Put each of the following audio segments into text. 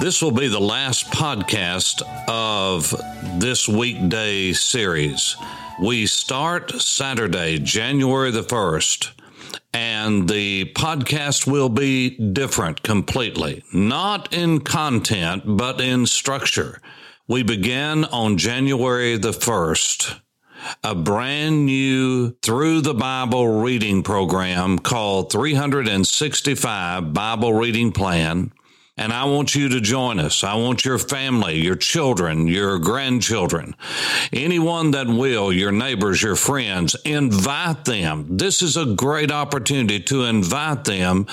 This will be the last podcast of this weekday series. We start Saturday, January the 1st, and the podcast will be different completely, not in content, but in structure. We begin on January the 1st a brand new through the Bible reading program called 365 Bible Reading Plan. And I want you to join us. I want your family, your children, your grandchildren, anyone that will, your neighbors, your friends, invite them. This is a great opportunity to invite them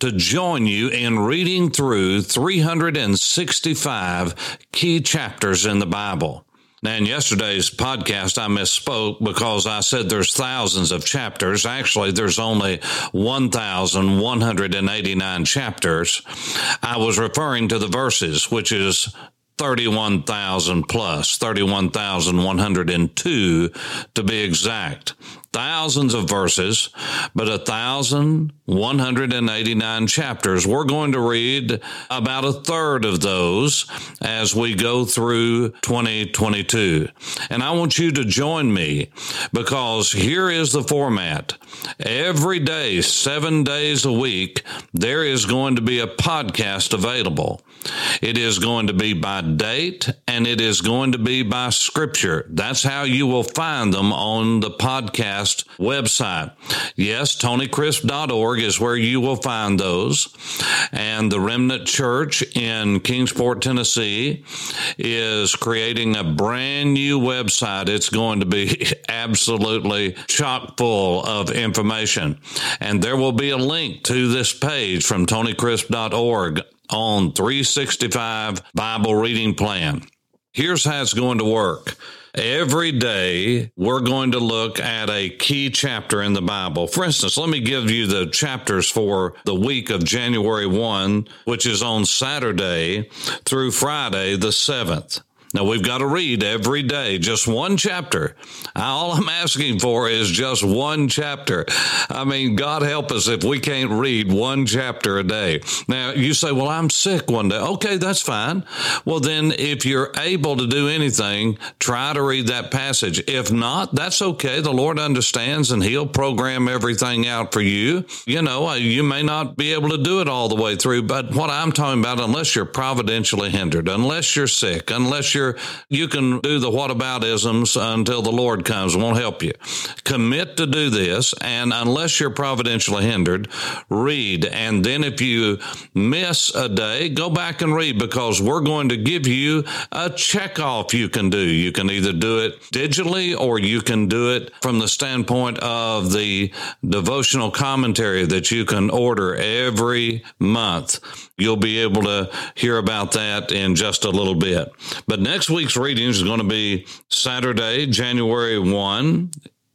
to join you in reading through 365 key chapters in the Bible. Now, in yesterday's podcast, I misspoke because I said there's thousands of chapters. Actually, there's only 1,189 chapters. I was referring to the verses, which is 31,000 plus, 31,102 to be exact thousands of verses, but a thousand one hundred and eighty nine chapters. We're going to read about a third of those as we go through 2022. And I want you to join me because here is the format. Every day, seven days a week, there is going to be a podcast available. It is going to be by date and it is going to be by scripture. That's how you will find them on the podcast website. Yes, TonyCrisp.org is where you will find those. And the Remnant Church in Kingsport, Tennessee is creating a brand new website. It's going to be absolutely chock full of information. And there will be a link to this page from TonyCrisp.org on 365 Bible reading plan. Here's how it's going to work. Every day, we're going to look at a key chapter in the Bible. For instance, let me give you the chapters for the week of January 1, which is on Saturday through Friday, the 7th. Now we've got to read every day, just one chapter. All I'm asking for is just one chapter. I mean, God help us if we can't read one chapter a day. Now you say, well, I'm sick one day. Okay, that's fine. Well, then if you're able to do anything, try to read that passage. If not, that's okay. The Lord understands and he'll program everything out for you. You know, uh, you may not be able to do it all the way through, but what I'm talking about, unless you're providentially hindered, unless you're sick, unless you're you can do the whataboutisms until the Lord comes. It won't help you. Commit to do this, and unless you're providentially hindered, read. And then if you miss a day, go back and read because we're going to give you a check off you can do. You can either do it digitally or you can do it from the standpoint of the devotional commentary that you can order every month. You'll be able to hear about that in just a little bit. But next week's reading is going to be Saturday, January 1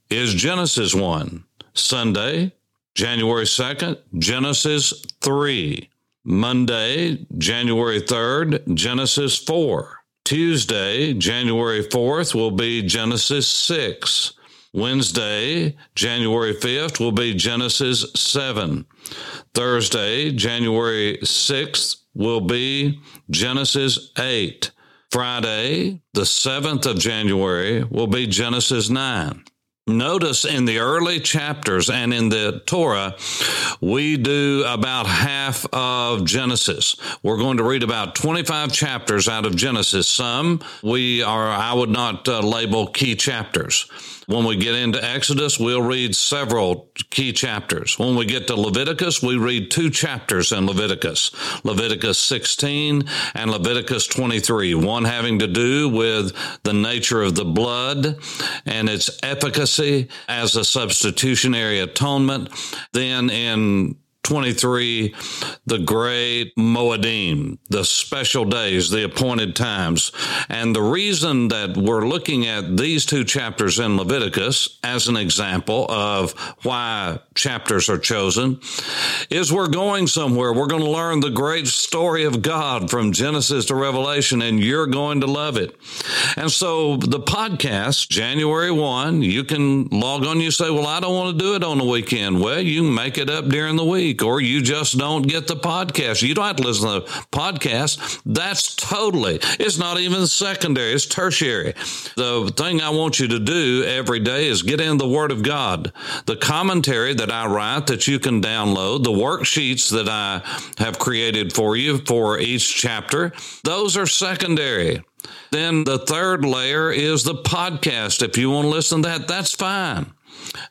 is Genesis 1. Sunday, January 2nd, Genesis 3. Monday, January 3rd, Genesis 4. Tuesday, January 4th will be Genesis 6. Wednesday, January 5th will be Genesis 7. Thursday, January 6th will be Genesis 8. Friday, the 7th of January, will be Genesis 9. Notice in the early chapters and in the Torah, we do about half of Genesis. We're going to read about 25 chapters out of Genesis. Some we are, I would not uh, label key chapters. When we get into Exodus, we'll read several key chapters. When we get to Leviticus, we read two chapters in Leviticus Leviticus 16 and Leviticus 23, one having to do with the nature of the blood and its efficacy as a substitutionary atonement. Then in 23, the great Moedim, the special days, the appointed times. And the reason that we're looking at these two chapters in Leviticus as an example of why chapters are chosen is we're going somewhere. We're going to learn the great story of God from Genesis to Revelation, and you're going to love it. And so the podcast, January 1, you can log on. You say, Well, I don't want to do it on the weekend. Well, you make it up during the week week, or you just don't get the podcast. You don't have to listen to the podcast. That's totally, it's not even secondary, it's tertiary. The thing I want you to do every day is get in the Word of God. The commentary that I write that you can download, the worksheets that I have created for you for each chapter, those are secondary. Then the third layer is the podcast. If you want to listen to that, that's fine.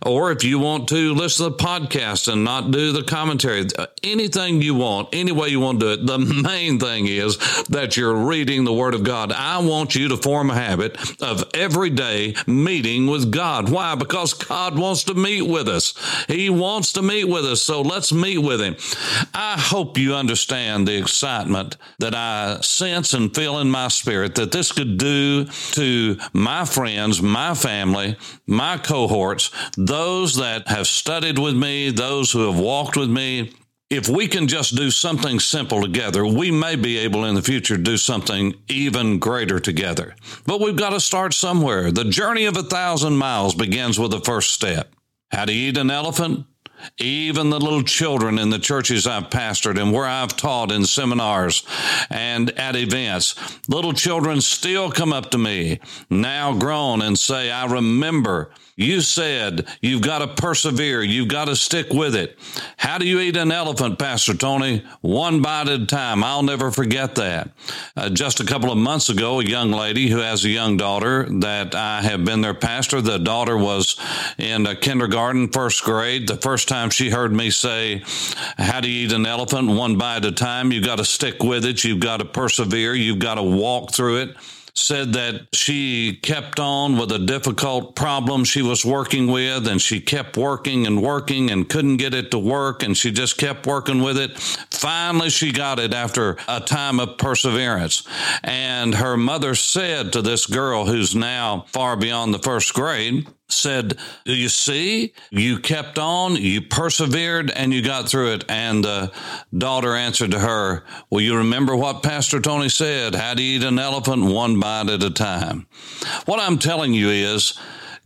Or if you want to listen to the podcast and not do the commentary, uh, anything you want, any way you want to do it. The main thing is that you're reading the Word of God. I want you to form a habit of every day meeting with God. Why? Because God wants to meet with us. He wants to meet with us. So let's meet with Him. I hope you understand the excitement that I sense and feel in my spirit that this could do to my friends, my family, my cohorts, those that have studied with me, those who have walked with me, if we can just do something simple together, we may be able in the future to do something even greater together. But we've got to start somewhere. The journey of a thousand miles begins with the first step. How to eat an elephant? Even the little children in the churches I've pastored and where I've taught in seminars and at events, little children still come up to me, now grown, and say, I remember you said you've got to persevere. You've got to stick with it. How do you eat an elephant, Pastor Tony? One bite at a time. I'll never forget that. Uh, just a couple of months ago, a young lady who has a young daughter that I have been their pastor. The daughter was in kindergarten, first grade. The first time she heard me say, How do you eat an elephant? One bite at a time. You've got to stick with it. You've got to persevere. You've got to walk through it said that she kept on with a difficult problem she was working with and she kept working and working and couldn't get it to work and she just kept working with it. Finally, she got it after a time of perseverance. And her mother said to this girl who's now far beyond the first grade, said, Do You see, you kept on, you persevered, and you got through it. And the daughter answered to her, Well, you remember what Pastor Tony said? How to eat an elephant one bite at a time. What I'm telling you is,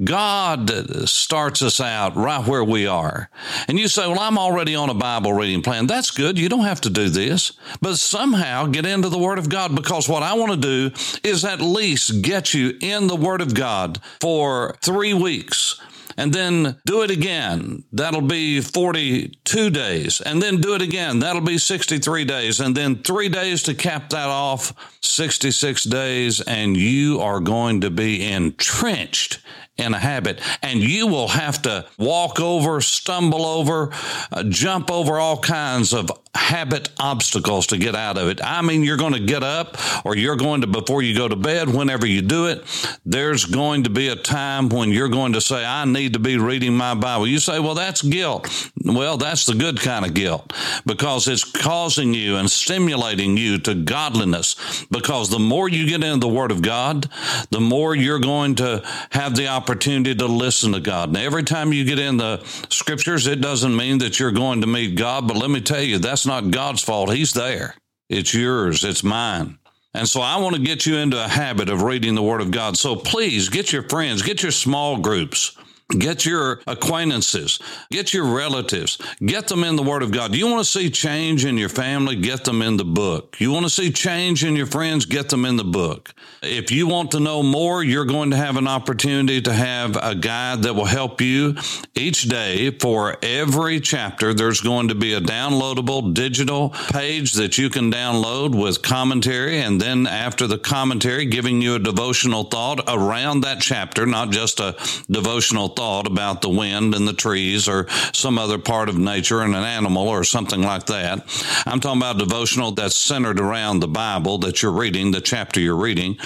God starts us out right where we are. And you say, Well, I'm already on a Bible reading plan. That's good. You don't have to do this, but somehow get into the Word of God because what I want to do is at least get you in the Word of God for three weeks and then do it again. That'll be 42 days. And then do it again. That'll be 63 days. And then three days to cap that off, 66 days. And you are going to be entrenched in a habit, and you will have to walk over, stumble over, uh, jump over all kinds of habit obstacles to get out of it. I mean, you're going to get up or you're going to, before you go to bed, whenever you do it, there's going to be a time when you're going to say, I need to be reading my Bible. You say, well, that's guilt. Well, that's the good kind of guilt because it's causing you and stimulating you to godliness. Because the more you get into the Word of God, the more you're going to have the opportunity to listen to God. And every time you get in the scriptures, it doesn't mean that you're going to meet God, but let me tell you, that's not God's fault. He's there. It's yours. It's mine. And so I want to get you into a habit of reading the Word of God. So please get your friends, get your small groups. Get your acquaintances, get your relatives, get them in the Word of God. You want to see change in your family? Get them in the book. You want to see change in your friends? Get them in the book. If you want to know more, you're going to have an opportunity to have a guide that will help you each day for every chapter. There's going to be a downloadable digital page that you can download with commentary. And then after the commentary, giving you a devotional thought around that chapter, not just a devotional thought about the wind and the trees or some other part of nature and an animal or something like that. I'm talking about devotional that's centered around the Bible that you're reading, the chapter you're reading.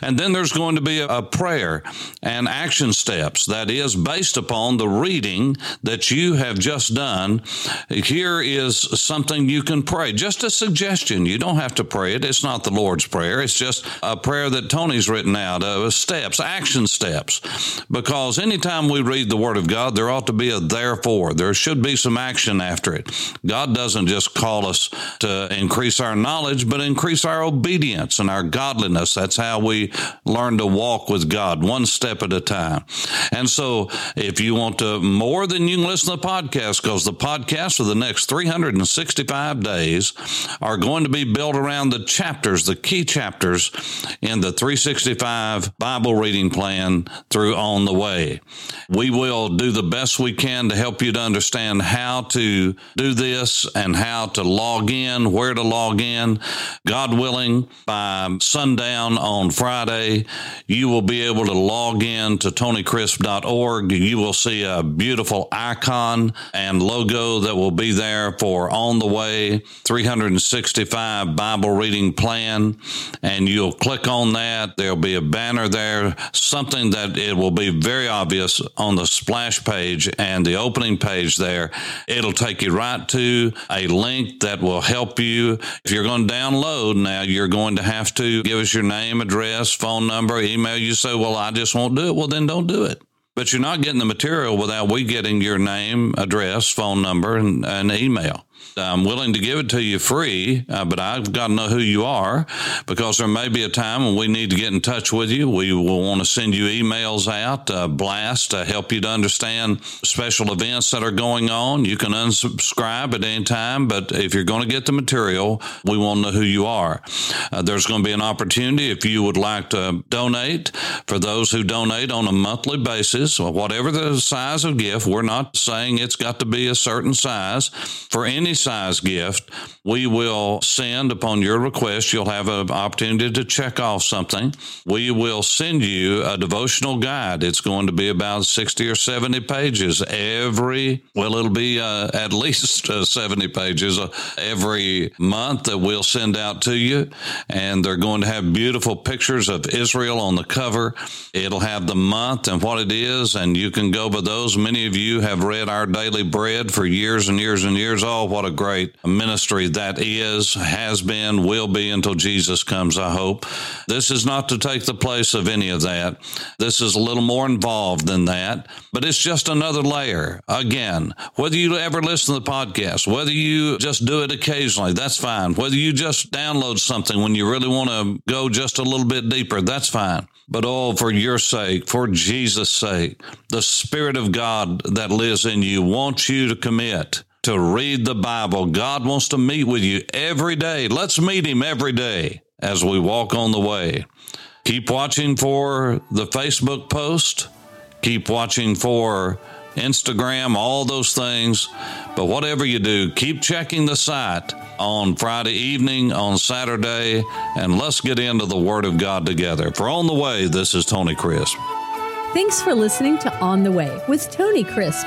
And then there's going to be a, prayer and action steps that is based upon the reading that you have just done. Here is something you can pray. Just a suggestion. You don't have to pray it. It's not the Lord's Prayer. It's just a prayer that Tony's written out, uh, steps, action steps. Because anytime we read the Word of God, there ought to be a therefore. There should be some action after it. God doesn't just call us to increase our knowledge, but increase our obedience and our godliness. That's how we learn to walk with God, one step at a time. And so, if you want to more than you can listen to the podcast, because the podcast for the next 365 days are going to be built around the chapters, the key chapters in the 365 Bible reading plan through On the Way. We will do the best we can to help you to understand how to do this and how to log in, where to log in. God willing, by sundown on Friday, you will be able to log in to tonycrisp.org. You will see a beautiful icon and logo that will be there for On the Way 365 Bible reading plan. And you'll click on that. There'll be a banner there, something that it will be very obvious on the splash page and the opening page there. It'll take you right to a link that will help you. If you're going to download now, you're going to have to give us your name, address, phone number, email. You say, well, I just won't do it. Well, then don't do it. But you're not getting the material without we getting your name, address, phone number, and, and email. I'm willing to give it to you free, uh, but I've got to know who you are because there may be a time when we need to get in touch with you. We will want to send you emails out, uh, blast to help you to understand special events that are going on. You can unsubscribe at any time, but if you're going to get the material, we want to know who you are. Uh, there's going to be an opportunity if you would like to donate for those who donate on a monthly basis, whatever the size of gift. We're not saying it's got to be a certain size for any size gift, we will send upon your request. You'll have an opportunity to check off something. We will send you a devotional guide. It's going to be about 60 or 70 pages every, well, it'll be uh, at least uh, 70 pages uh, every month that we'll send out to you. And they're going to have beautiful pictures of Israel on the cover. It'll have the month and what it is, and you can go by those. Many of you have read Our Daily Bread for years and years and years. Oh, what a great ministry that is, has been, will be until Jesus comes, I hope. This is not to take the place of any of that. This is a little more involved than that, but it's just another layer. Again, whether you ever listen to the podcast, whether you just do it occasionally, that's fine. Whether you just download something when you really want to go just a little bit deeper, that's fine. But oh, for your sake, for Jesus' sake, the Spirit of God that lives in you wants you to commit to read the Bible. God wants to meet with you every day. Let's meet Him every day as we walk on the way. Keep watching for the Facebook post. Keep watching for Instagram, all those things. But whatever you do, keep checking the site on Friday evening, on Saturday, and let's get into the Word of God together. For On the Way, this is Tony Crisp. Thanks for listening to On the Way with Tony Crisp.